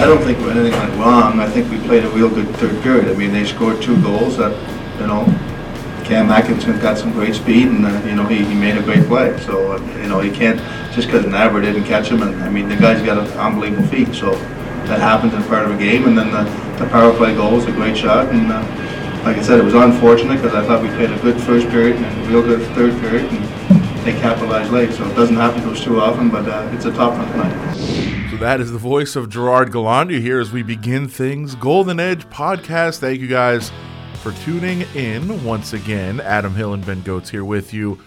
I don't think anything went wrong. I think we played a real good third period. I mean, they scored two goals that, you know, Cam Atkinson got some great speed and, uh, you know, he, he made a great play. So, uh, you know, he can't, just because Navar didn't catch him, and, I mean, the guy's got an unbelievable feet. So that happens in part of a game. And then the, the power play goal was a great shot. And, uh, like I said, it was unfortunate because I thought we played a good first period and a real good third period. And they capitalized late. So it doesn't happen to us too often, but uh, it's a tough one tonight. That is the voice of Gerard Gallant here as we begin things. Golden Edge podcast. Thank you guys for tuning in once again. Adam Hill and Ben Gotz here with you.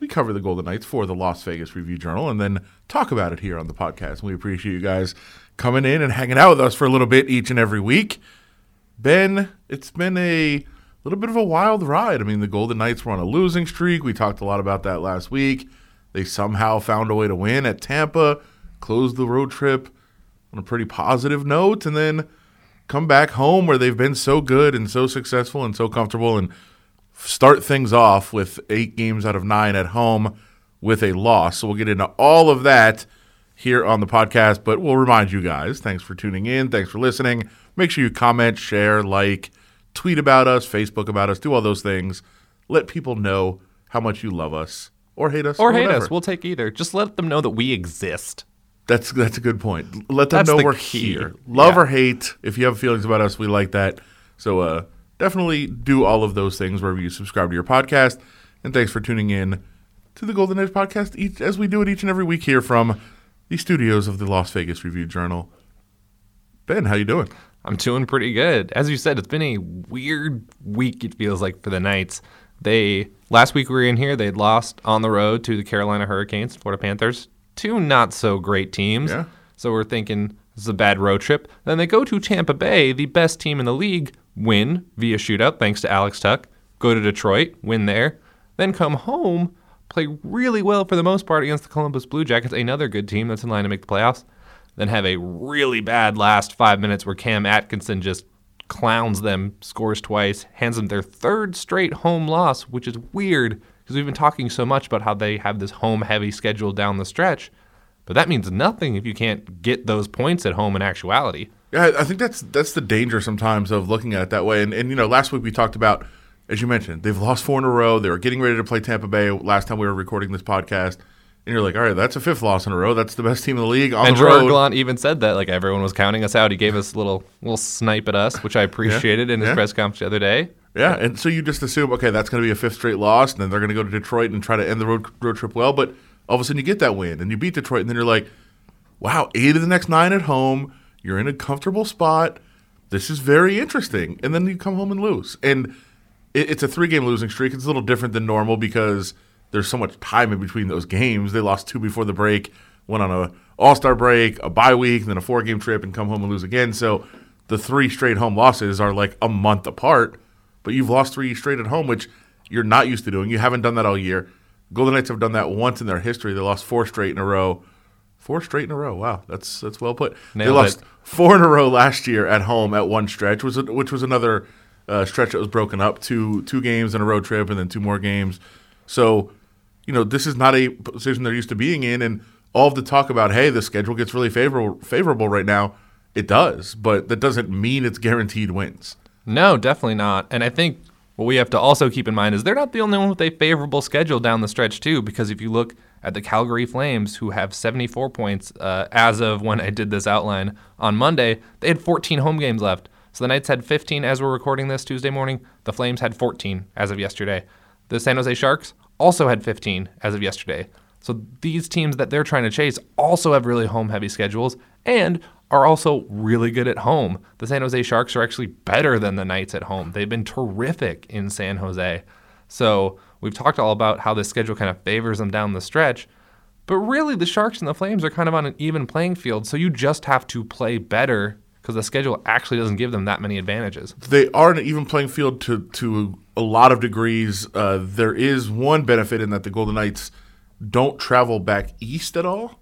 We cover the Golden Knights for the Las Vegas Review Journal and then talk about it here on the podcast. We appreciate you guys coming in and hanging out with us for a little bit each and every week. Ben, it's been a little bit of a wild ride. I mean, the Golden Knights were on a losing streak. We talked a lot about that last week. They somehow found a way to win at Tampa, closed the road trip on a pretty positive note, and then come back home where they've been so good and so successful and so comfortable and start things off with eight games out of nine at home with a loss. So we'll get into all of that here on the podcast, but we'll remind you guys thanks for tuning in. Thanks for listening. Make sure you comment, share, like, tweet about us, Facebook about us, do all those things. Let people know how much you love us or hate us or, or hate whatever. us. We'll take either. Just let them know that we exist. That's that's a good point. Let them That's know the we're key. here. Love Yeah. or hate. If you have feelings about us, we like that. So uh, definitely do all of those things wherever you subscribe to your podcast. And thanks for tuning in to the Golden Edge podcast each, as we do it each and every week here from the studios of the Las Vegas Review Journal. Ben, how you doing? I'm doing pretty good. As you said, it's been a weird week. It feels like for the Knights. They last week we were in here. They'd lost on the road to the Carolina Hurricanes, Florida Panthers, two not so great teams. Yeah. So we're thinking this is a bad road trip. Then they go to Tampa Bay, the best team in the league, win via shootout thanks to Alex Tuch. Go to Detroit, win there. Then come home, play really well for the most part against the Columbus Blue Jackets, another good team that's in line to make the playoffs. Then have a really bad last five minutes where Cam Atkinson just clowns them, scores twice, hands them their third straight home loss, which is weird because we've been talking so much about how they have this home heavy schedule down the stretch. But that means nothing if you can't get those points at home in actuality. Yeah, I think that's that's the danger sometimes of looking at it that way. And, and you know, last week we talked about, as you mentioned, they've lost four in a row. They were getting ready to play Tampa Bay last time we were recording this podcast. And you're like, all right, that's a fifth loss in a row. That's the best team in the league on and the road. Gallant even said that, like everyone was counting us out. He gave us a little little snipe at us, which I appreciated in his yeah. press conference the other day. Yeah, and so you just assume, okay, that's going to be a fifth straight loss, and then they're going to go to Detroit and try to end the road road trip well. But all of a sudden, you get that win, and you beat Detroit, and then you're like, wow, eight of the next nine at home. You're in a comfortable spot. This is very interesting. And then you come home and lose, and it, it's a three game losing streak. It's a little different than normal because there's so much time in between those games. They lost two before the break, went on a All Star break, a bye week, and then a four game trip, and come home and lose again. So the three straight home losses are like a month apart but you've lost three straight at home, which you're not used to doing. You haven't done that all year. Golden Knights have done that once in their history. They lost four straight in a row. Four straight in a row. Wow, that's that's well put. they lost it. four in a row last year at home at one stretch, was which was another uh, stretch that was broken up two two games and a road trip, and then two more games. So, you know, this is not a position they're used to being in, and all of the talk about hey, the schedule gets really favorable favorable right now. It does, but that doesn't mean it's guaranteed wins. No, definitely not. And I think what we have to also keep in mind is they're not the only one with a favorable schedule down the stretch, too, because if you look at the Calgary Flames, who have 74 points uh, as of when I did this outline on Monday, they had 14 home games left. So the Knights had 15 as we're recording this Tuesday morning. The Flames had 14 as of yesterday. The San Jose Sharks also had 15 as of yesterday. So these teams that they're trying to chase also have really home heavy schedules and are also really good at home. The San Jose Sharks are actually better than the Knights at home. They've been terrific in San Jose. So we've talked all about how this schedule kind of favors them down the stretch. But really, the Sharks and the Flames are kind of on an even playing field. So you just have to play better because the schedule actually doesn't give them that many advantages. they are an even playing field to to a lot of degrees. Uh, there is one benefit in that the Golden Knights don't travel back east at all,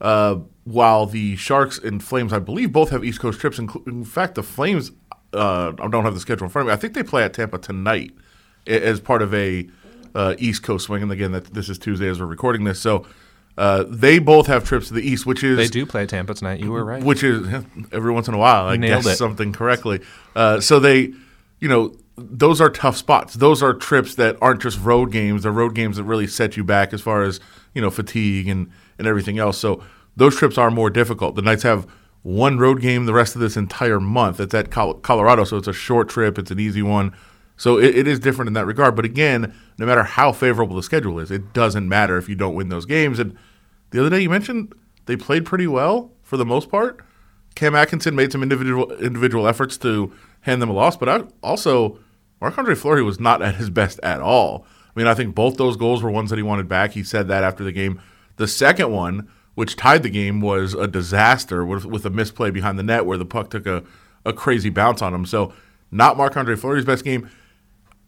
uh, while the Sharks and Flames, I believe, both have East Coast trips. In fact, the Flames, uh, I don't have the schedule in front of me. I think they play at Tampa tonight as part of a uh, East Coast swing. And again, that this is Tuesday as we're recording this, so Uh, they both have trips to the East, which is They do play at Tampa tonight. You were right. which is every once in a while I nailed guess it. something correctly. Uh, so they, you know, those are tough spots. Those are trips that aren't just road games. They're road games that really set you back as far as you know fatigue and and everything else. So those trips are more difficult. The Knights have one road game the rest of this entire month. It's at Colorado, so it's a short trip. It's an easy one. So it, it is different in that regard. But again, no matter how favorable the schedule is, it doesn't matter if you don't win those games. And the other day you mentioned they played pretty well for the most part. Cam Atkinson made some individual individual efforts to hand them a loss, but I, also Marc Andre Fleury was not at his best at all. I mean, I think both those goals were ones that he wanted back. He said that after the game. The second one, which tied the game, was a disaster with, with a misplay behind the net where the puck took a, a crazy bounce on him. So, not Marc Andre Fleury's best game.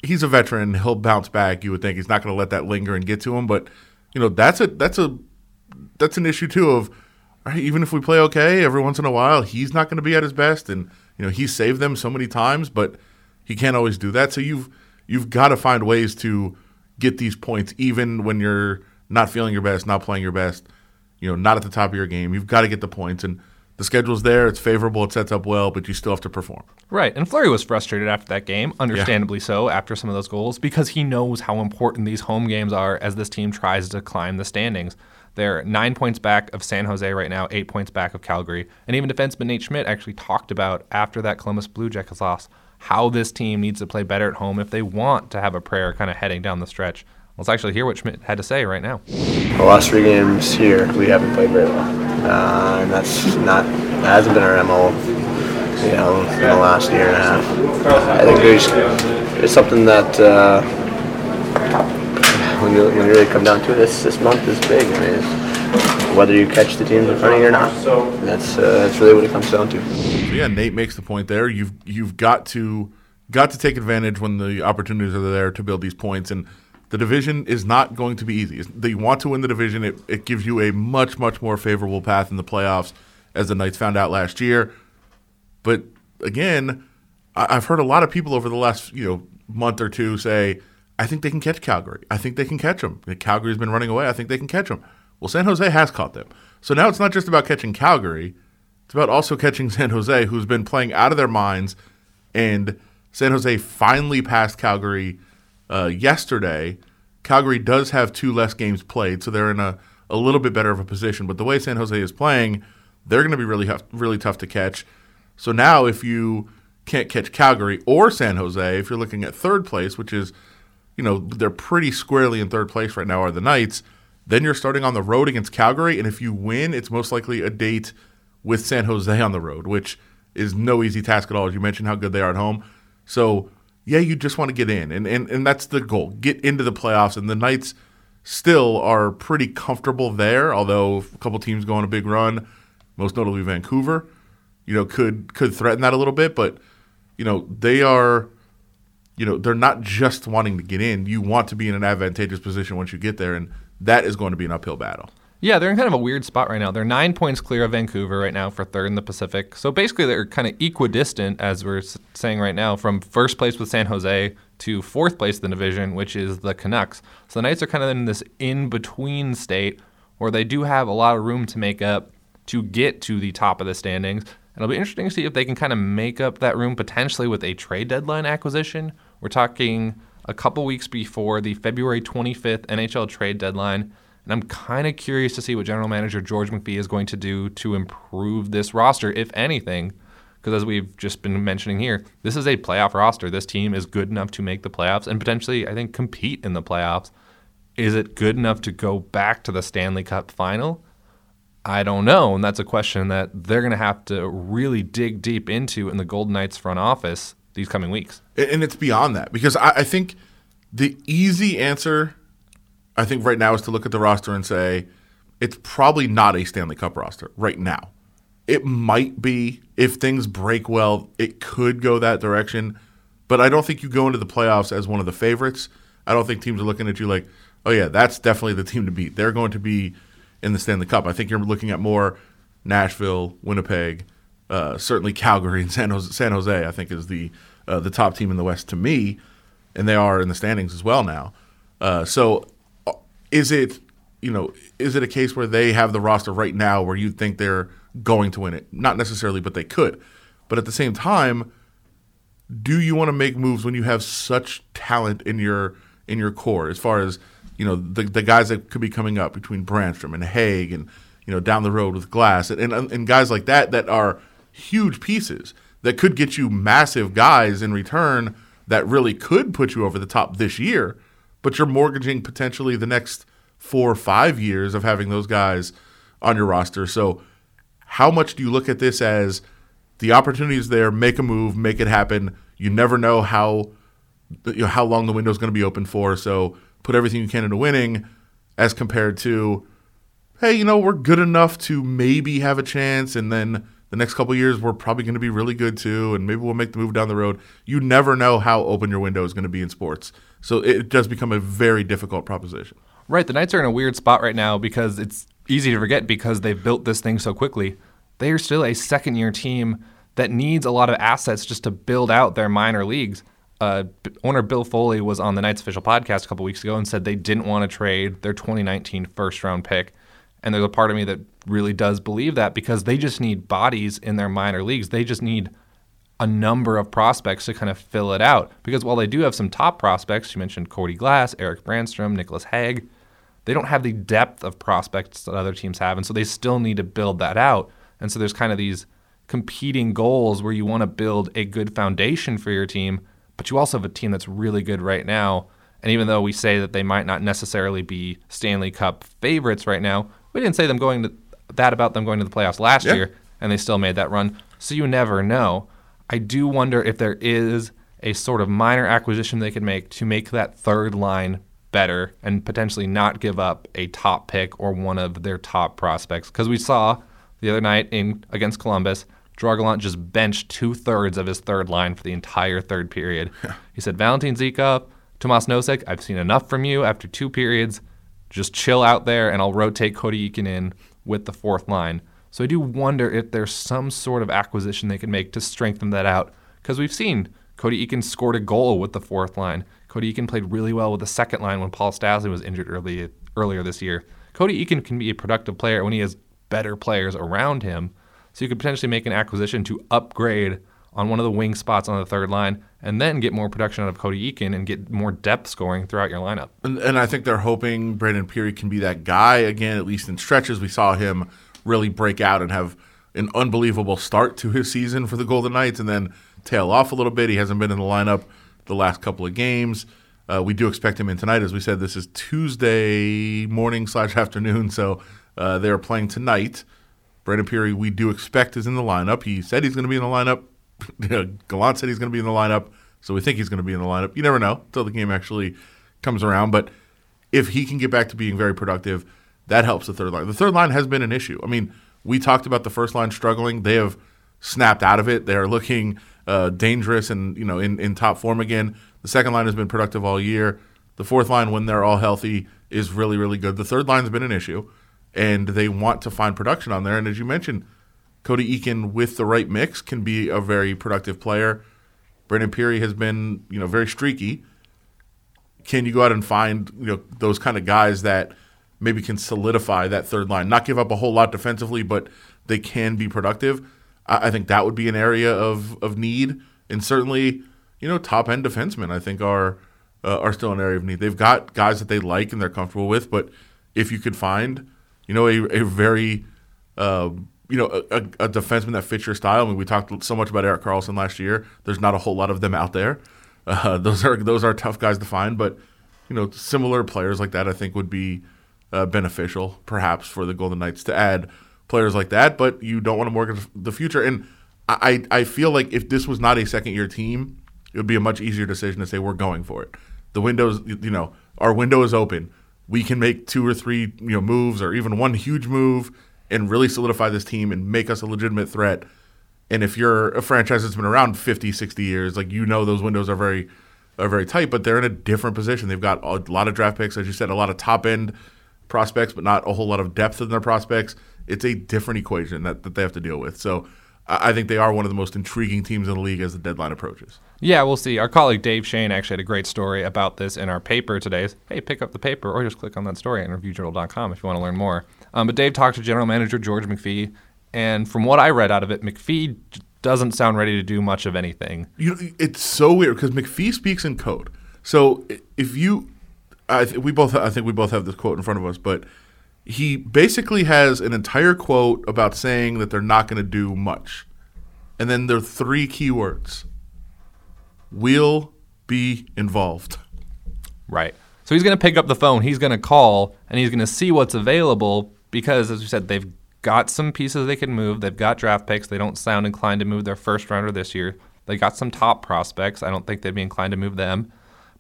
He's a veteran. He'll bounce back. You would think he's not going to let that linger and get to him. But you know, that's a that's a that's an issue too. Of right, even if we play okay every once in a while, he's not going to be at his best, and you know he saved them so many times, but he can't always do that. So you've you've got to find ways to get these points, even when you're not feeling your best, not playing your best, you know, not at the top of your game. You've got to get the points, and the schedule's there. It's favorable. It sets up well, but you still have to perform. Right. And Fleury was frustrated after that game, understandably so, after some of those goals, because he knows how important these home games are as this team tries to climb the standings. They're nine points back of San Jose right now, eight points back of Calgary. And even defenseman Nate Schmidt actually talked about after that Columbus Blue Jackets loss how this team needs to play better at home if they want to have a prayer kind of heading down the stretch. Let's actually hear what Schmidt had to say right now. The last three games here, we haven't played very well, uh, and that's not that hasn't been our mo. You know, in the last year and a half. I think there's it's something that uh, when you when you really come down to it, this this month is big. I mean, it's, whether you catch the teams in front of you or not, that's uh, that's really what it comes down to. So yeah, Nate makes the point there. You've you've got to got to take advantage when the opportunities are there to build these points, and the division is not going to be easy. They want to win the division. It it gives you a much much more favorable path in the playoffs, as the Knights found out last year. But again, I- I've heard a lot of people over the last you know month or two say, "I think they can catch Calgary. I think they can catch them. Calgary's been running away. I think they can catch them." Well, San Jose has caught them. So now it's not just about catching Calgary. It's about also catching San Jose, who's been playing out of their minds. And San Jose finally passed Calgary uh, yesterday. Calgary does have two less games played, so they're in a, a little bit better of a position. But the way San Jose is playing, they're going to be really really tough to catch. So now, if you can't catch Calgary or San Jose, if you're looking at third place, which is, you know, they're pretty squarely in third place right now, are the Knights. Then you're starting on the road against Calgary, and if you win, it's most likely a date with San Jose on the road, which is no easy task at all. As you mentioned how good they are at home. So yeah, you just want to get in, and, and and that's the goal: get into the playoffs. And the Knights still are pretty comfortable there, although a couple teams go on a big run, most notably Vancouver. You know, could could threaten that a little bit, but you know they are. You know, they're not just wanting to get in. You want to be in an advantageous position once you get there, and that is going to be an uphill battle. Yeah, they're in kind of a weird spot right now. They're nine points clear of Vancouver right now for third in the Pacific. So basically, they're kind of equidistant, as we're saying right now, from first place with San Jose to fourth place in the division, which is the Canucks. So the Knights are kind of in this in between state where they do have a lot of room to make up to get to the top of the standings. And it'll be interesting to see if they can kind of make up that room potentially with a trade deadline acquisition. We're talking a couple weeks before the February 25th NHL trade deadline. And I'm kind of curious to see what general manager George McPhee is going to do to improve this roster, if anything. Because as we've just been mentioning here, this is a playoff roster. This team is good enough to make the playoffs and potentially, I think, compete in the playoffs. Is it good enough to go back to the Stanley Cup final? I don't know. And that's a question that they're going to have to really dig deep into in the Golden Knights front office these coming weeks. And it's beyond that because I, I think the easy answer, I think right now, is to look at the roster and say it's probably not a Stanley Cup roster right now. It might be if things break well, it could go that direction. But I don't think you go into the playoffs as one of the favorites. I don't think teams are looking at you like, oh yeah, that's definitely the team to beat. They're going to be in the Stanley Cup. I think you're looking at more Nashville, Winnipeg, uh, certainly Calgary and San Jose. San Jose, I think, is the uh, the top team in the West to me, and they are in the standings as well now. Uh, so, is it you know, is it a case where they have the roster right now where you think they're going to win it? Not necessarily, but they could. But at the same time, do you want to make moves when you have such talent in your in your core as far as you know the the guys that could be coming up between Brannstrom and Hague and you know down the road with Glass and, and and guys like that that are huge pieces that could get you massive guys in return that really could put you over the top this year, but you're mortgaging potentially the next four or five years of having those guys on your roster. So how much do you look at this as the opportunity is there, make a move, make it happen. You never know how you know, how long the window is going to be open for. So put everything you can into winning, as compared to, hey, you know, we're good enough to maybe have a chance, and then the next couple years we're probably going to be really good too, and maybe we'll make the move down the road. You never know how open your window is going to be in sports, so it does become a very difficult proposition. Right, the Knights are in a weird spot right now because it's easy to forget because they've built this thing so quickly they are still a second year team that needs a lot of assets just to build out their minor leagues. Uh, owner Bill Foley was on the Knights official podcast a couple weeks ago and said they didn't want to trade their 2019 first round pick. And there's a part of me that really does believe that because they just need bodies in their minor leagues. They just need a number of prospects to kind of fill it out. Because while they do have some top prospects, you mentioned Cody Glass, Eric Brannstrom, Nicolas Hague, they don't have the depth of prospects that other teams have. And so they still need to build that out. And so there's kind of these competing goals where you want to build a good foundation for your team, but you also have a team that's really good right now. And even though we say that they might not necessarily be Stanley Cup favorites right now, we didn't say them going to that about them going to the playoffs last yeah. year, and they still made that run. So you never know. I do wonder if there is a sort of minor acquisition they could make to make that third line better and potentially not give up a top pick or one of their top prospects. Because we saw the other night in against Columbus, Gerard Gallant just benched two thirds of his third line for the entire third period. he said, Valentin Zykov, Tomas Nosek, I've seen enough from you after two periods. Just chill out there, and I'll rotate Cody Eakin in with the fourth line. So I do wonder if there's some sort of acquisition they can make to strengthen that out. Because we've seen Cody Eakin scored a goal with the fourth line. Cody Eakin played really well with the second line when Paul Stastny was injured early, earlier this year. Cody Eakin can be a productive player when he has better players around him. So you could potentially make an acquisition to upgrade on one of the wing spots on the third line and then get more production out of Cody Eakin and get more depth scoring throughout your lineup. And, and I think they're hoping Brandon Pirri can be that guy again, at least in stretches. We saw him really break out and have an unbelievable start to his season for the Golden Knights and then tail off a little bit. He hasn't been in the lineup the last couple of games. Uh, we do expect him in tonight. As we said, this is Tuesday morning slash afternoon, so uh, they are playing tonight. Brandon Pirri, we do expect is in the lineup. He said he's going to be in the lineup. Gallant said he's going to be in the lineup, so we think he's going to be in the lineup. You never know until the game actually comes around. But if he can get back to being very productive, that helps the third line. The third line has been an issue. I mean, we talked about the first line struggling. They have snapped out of it. They are looking uh, dangerous and you know in, in top form again. The second line has been productive all year. The fourth line, when they're all healthy, is really really good. The third line has been an issue and they want to find production on there. And as you mentioned, Cody Eakin with the right mix can be a very productive player. Brandon Pirri has been, you know, very streaky. Can you go out and find, you know, those kind of guys that maybe can solidify that third line, not give up a whole lot defensively, but they can be productive? I, I think that would be an area of of need, and certainly, you know, top end defensemen I think are uh, are still an area of need. They've got guys that they like and they're comfortable with, but if you could find you know, a, a very, uh, you know, a, a, defenseman that fits your style. I mean, we talked so much about Erik Karlsson last year. There's not a whole lot of them out there. Uh, those are those are tough guys to find, but you know, similar players like that, I think, would be uh, beneficial, perhaps, for the Golden Knights to add players like that. But you don't want to mortgage the future. And I, I feel like if this was not a second year team, it would be a much easier decision to say we're going for it. The windows, you know, our window is open we can make two or three you know moves or even one huge move and really solidify this team and make us a legitimate threat. And if you're a franchise that's been around 50, 60 years, like you know those windows are very are very tight, but they're in a different position. They've got a lot of draft picks, as you said, a lot of top end prospects, but not a whole lot of depth in their prospects. It's a different equation that, that they have to deal with. So I I think they are one of the most intriguing teams in the league as the deadline approaches. Yeah, we'll see. Our colleague Dave Schoen actually had a great story about this in our paper today. Hey, pick up the paper or just click on that story at reviewjournal.com if you want to learn more. Um, but Dave talked to General Manager George McPhee, and from what I read out of it, McPhee doesn't sound ready to do much of anything. You it's so weird because McPhee speaks in code. So if you, I th- we both, I think we both have this quote in front of us, but he basically has an entire quote about saying that they're not going to do much, and then there are three key words: will be involved. Right. So he's going to pick up the phone, he's going to call, and he's going to see what's available because, as we said, they've got some pieces they can move. They've got draft picks. They don't sound inclined to move their first rounder this year. They got some top prospects. I don't think they'd be inclined to move them.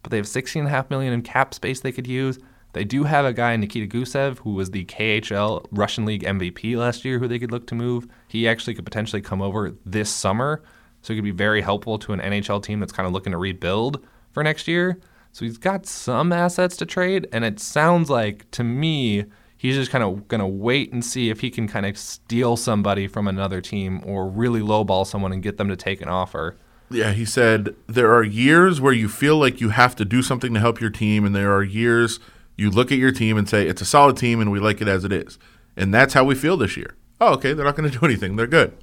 But they have 16.5 million in cap space they could use. They do have a guy, Nikita Gusev, who was the KHL Russian League MVP last year, who they could look to move. He actually could potentially come over this summer. So he could be very helpful to an NHL team that's kind of looking to rebuild for next year. So he's got some assets to trade, and it sounds like to me he's just kind of going to wait and see if he can kind of steal somebody from another team or really lowball someone and get them to take an offer. Yeah, he said there are years where you feel like you have to do something to help your team, and there are years you look at your team and say it's a solid team and we like it as it is, and that's how we feel this year. Oh, okay, they're not going to do anything. They're good.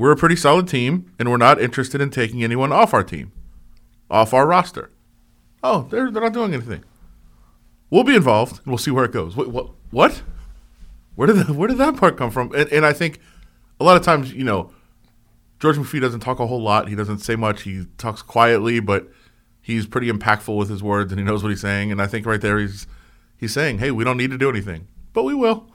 We're a pretty solid team, and we're not interested in taking anyone off our team, off our roster. Oh, they're they're not doing anything. We'll be involved, and we'll see where it goes. What what what? Where did the, where did that part come from? And, and I think a lot of times, you know, George McPhee doesn't talk a whole lot. He doesn't say much. He talks quietly, but he's pretty impactful with his words, and he knows what he's saying. And I think right there, he's he's saying, "Hey, we don't need to do anything, but we will."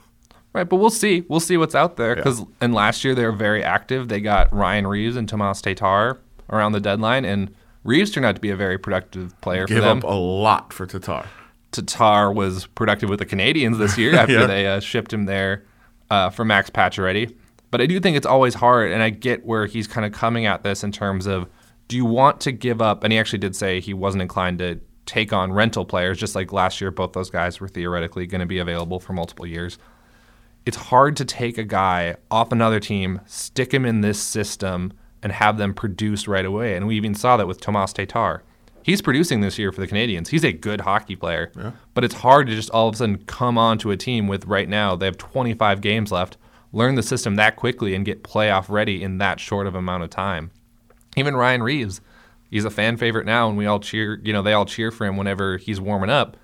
Right, but we'll see. We'll see what's out there Yeah. because and last year they were very active. They got Ryan Reaves and Tomas Tatar around the deadline, and Reaves turned out to be a very productive player Give for them. up a lot for Tatar. Tatar was productive with the Canadiens this year after Yeah. they uh, shipped him there uh, for Max Pacioretty. But I do think it's always hard, and I get where he's kind of coming at this in terms of do you want to give up? And he actually did say he wasn't inclined to take on rental players, just like last year, both those guys were theoretically going to be available for multiple years. It's hard to take a guy off another team, stick him in this system, and have them produce right away. And we even saw that with Tomas Tatar. He's producing this year for the Canadiens. He's a good hockey player. yeah. But it's hard to just all of a sudden come onto a team with right now, they have 25 games left, learn the system that quickly, and get playoff ready in that short of amount of time. Even Ryan Reaves, he's a fan favorite now, and we all cheer, you know, they all cheer for him whenever he's warming up.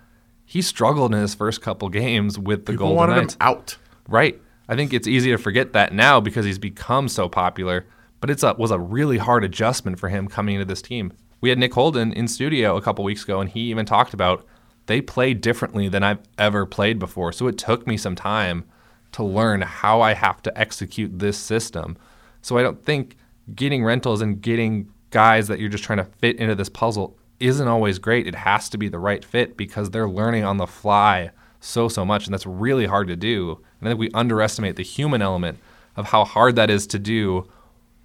He struggled in his first couple games with the People Golden wanted Knights. him out. Right. I think it's easy to forget that now because he's become so popular, but it's a, was a really hard adjustment for him coming into this team. We had Nick Holden in studio a couple weeks ago, and he even talked about they play differently than I've ever played before. So it took me some time to learn how I have to execute this system. So I don't think getting rentals and getting guys that you're just trying to fit into this puzzle isn't always great. It has to be the right fit because they're learning on the fly so so much and that's really hard to do. And I think we underestimate the human element of how hard that is to do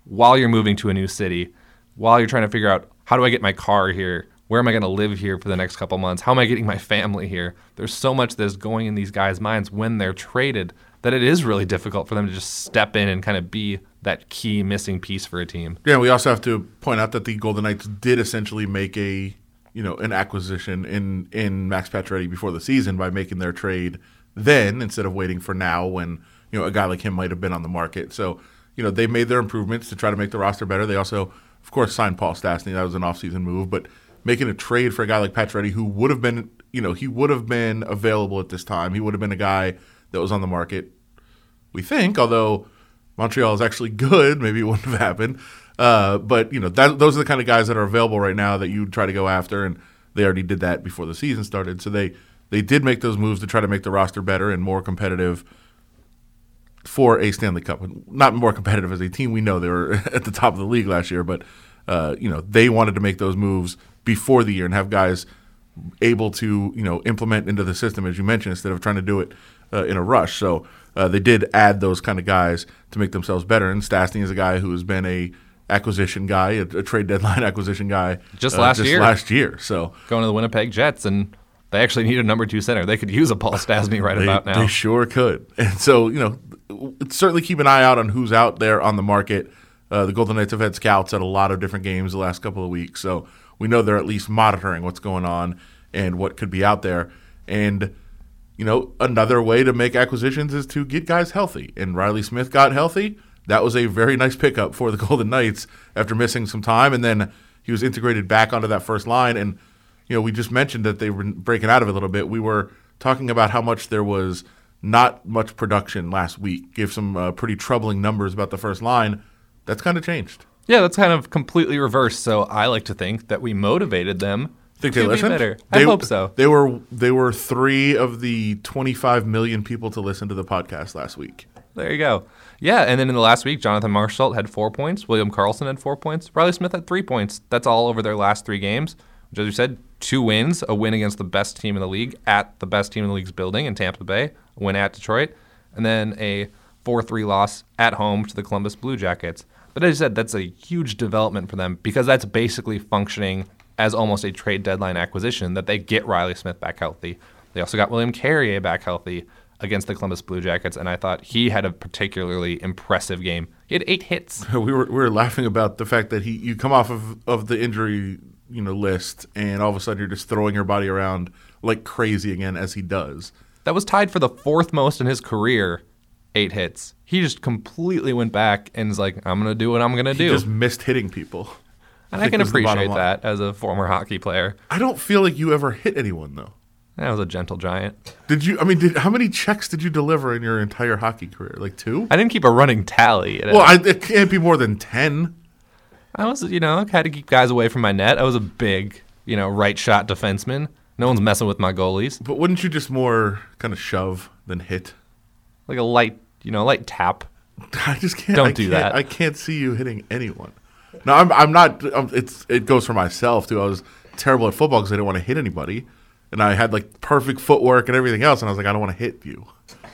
while you're moving to a new city, while you're trying to figure out how do I get my car here? Where am I going to live here for the next couple months? How am I getting my family here? There's so much that's going in these guys' minds when they're traded that it is really difficult for them to just step in and kind of be that key missing piece for a team. Yeah, we also have to point out that the Golden Knights did essentially make a you know an acquisition in in Max Pacioretty before the season by making their trade then instead of waiting for now when you know a guy like him might have been on the market. So you know they made their improvements to try to make the roster better. They also, of course, signed Paul Stastny. That was an offseason move, but making a trade for a guy like Pacioretty who would have been you know he would have been available at this time. He would have been a guy that was on the market. We think, although Montreal is actually good, maybe it wouldn't have happened. Uh, but you know, that, those are the kind of guys that are available right now that you try to go after, and they already did that before the season started. So they they did make those moves to try to make the roster better and more competitive for a Stanley Cup. Not more competitive as a team. We know they were at the top of the league last year, but uh, you know they wanted to make those moves before the year and have guys able to you know implement into the system as you mentioned instead of trying to do it uh, in a rush. So uh, they did add those kind of guys to make themselves better. And Stastny is a guy who has been a acquisition guy, a, a trade deadline acquisition guy, Just uh, last year. Last year, so Going to the Winnipeg Jets, and they actually need a number two center. They could use a Paul Stastny right they, about now. they sure could. And so you know certainly keep an eye out on who's out there on the market. Uh, the Golden Knights have had scouts at a lot of different games the last couple of weeks, so we know they're at least monitoring what's going on and what could be out there. And you know, another way to make acquisitions is to get guys healthy. And Reilly Smith got healthy. That was a very nice pickup for the Golden Knights after missing some time, and then he was integrated back onto that first line. And you know, we just mentioned that they were breaking out of it a little bit. We were talking about how much there was not much production last week. Gave some uh, pretty troubling numbers about the first line. That's kind of changed. Yeah, that's kind of completely reversed. So I like to think that we motivated them Think they be better. They, I hope so. They were they were three of the 25 million people to listen to the podcast last week. There you go. Yeah, and then in the last week, Jonathan Marchessault had four points. William Karlsson had four points. Reilly Smith had three points. That's all over their last three games. Which, as we said, two wins: a win against the best team in the league at the best team in the league's building in Tampa Bay, a win at Detroit, and then a four-three loss at home to the Columbus Blue Jackets. But as I said, that's a huge development for them because that's basically functioning as almost a trade deadline acquisition that they get Reilly Smith back healthy. They also got William Carrier back healthy against the Columbus Blue Jackets, and I thought he had a particularly impressive game. He had eight hits. we were we were laughing about the fact that he you come off of, of the injury you know list and all of a sudden you're just throwing your body around like crazy again as he does. That was tied for the fourth most in his career, eight hits. He just completely went back and was like, I'm going to do what I'm going to He do. just missed hitting people. and I think can was the bottom appreciate that as a former hockey player. I don't feel like you ever hit anyone though. That was a gentle giant. Did you? I mean, did how many checks did you deliver in your entire hockey career? Like two? I didn't keep a running tally. Well, I, it can't be more than ten. I was, you know, I had to keep guys away from my net. I was a big, you know, right shot defenseman. No one's messing with my goalies. But wouldn't you just more kind of shove than hit? Like a light, you know, light tap. I just can't. Don't I do can't- that. I can't see you hitting anyone. No, I'm. I'm not. Um, it's. It goes for myself too. I was terrible at football because I didn't want to hit anybody, and I had like perfect footwork and everything else, and I was like, I don't want to hit you.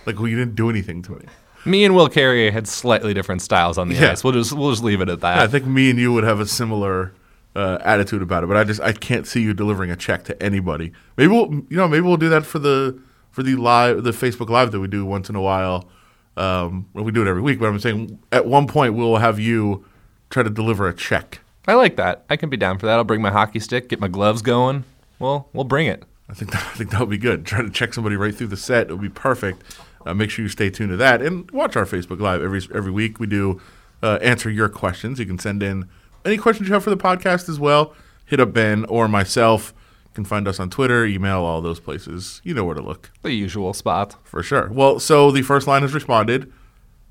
Like, well, you didn't do anything to me. Me and Will Carrier had slightly different styles on the Yeah. ice. We'll just we'll just leave it at that. I think me and you would have a similar uh, attitude about it, but I just I can't see you delivering a check to anybody. Maybe we'll you know maybe we'll do that for the for the live the Facebook live that we do once in a while. Um, well, we do it every week, but I'm saying at one point we'll have you try to deliver a check. I like that. I can be down for that. I'll bring my hockey stick, get my gloves going. Well, we'll bring it. I think that, I think that would be good. Try to check somebody right through the set. It would be perfect. Uh, make sure you stay tuned to that and watch our Facebook Live every every week. We do uh, answer your questions. You can send in any questions you have for the podcast as well. Hit up Ben or myself. You can find us on Twitter, email, all those places. You know where to look The usual spot. for sure. Well, so the first line has responded.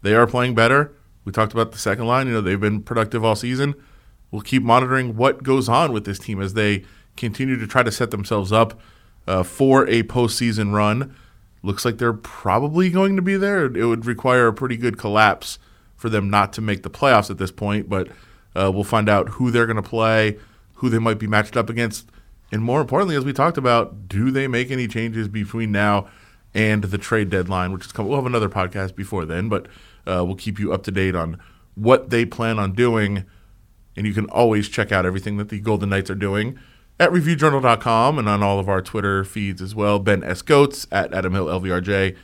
They are playing better. We talked about the second line. You know, they've been productive all season. We'll keep monitoring what goes on with this team as they continue to try to set themselves up uh, for a postseason run. Looks like they're probably going to be there. It would require a pretty good collapse for them not to make the playoffs at this point, but uh, we'll find out who they're going to play, who they might be matched up against, and more importantly, as we talked about, do they make any changes between now and the trade deadline, which is coming? We'll have another podcast before then, but uh, we'll keep you up to date on what they plan on doing. And you can always check out everything that the Golden Knights are doing at reviewjournal.com and on all of our Twitter feeds as well. Ben S. Gotz at Adam Hill LVRJ.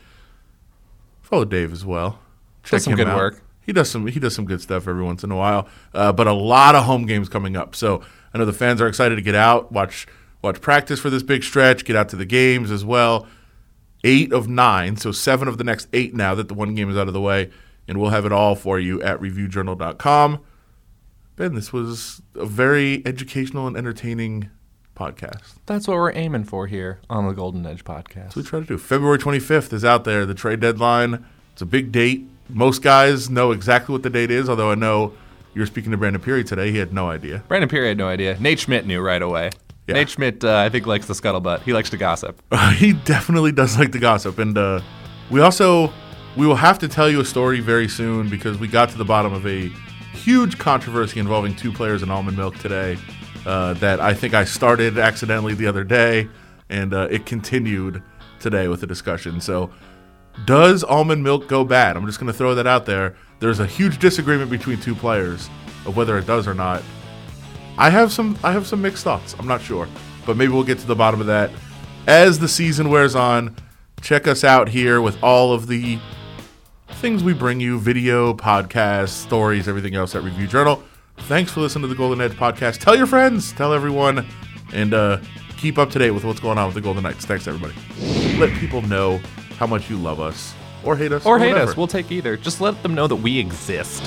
Follow Dave as well. Does some him good out. work. He does some he does some good stuff every once in a while. Uh, but a lot of home games coming up. So I know the fans are excited to get out, watch watch practice for this big stretch, get out to the games as well. Eight of nine, so seven of the next eight now that the one game is out of the way, and we'll have it all for you at reviewjournal.com. Ben, this was a very educational and entertaining podcast. That's what we're aiming for here on the Golden Edge podcast. So we try to do. February 25th is out there, the trade deadline. It's a big date. Most guys know exactly what the date is, although I know you were speaking to Brandon Pirri today. He had no idea. Brandon Pirri had no idea. Nate Schmidt knew right away. Yeah. Nate Schmidt, uh, I think, likes the scuttlebutt. He likes to gossip. he definitely does like to gossip. And uh, we also, we will have to tell you a story very soon because we got to the bottom of a huge controversy involving two players in almond milk today uh, that I think I started accidentally the other day. And uh, it continued today with the discussion. So does almond milk go bad? I'm just going to throw that out there. There's a huge disagreement between two players of whether it does or not. I have some I have some mixed thoughts. I'm not sure, but maybe we'll get to the bottom of that as the season wears on. Check us out here with all of the things we bring you video, podcasts, stories, everything else at Review Journal. Thanks for listening to the Golden Edge podcast. Tell your friends, tell everyone, and uh, keep up to date with what's going on with the Golden Knights. Thanks, everybody. Let people know how much you love us or hate us Or hate whatever. us. We'll take either. Just let them know that we exist.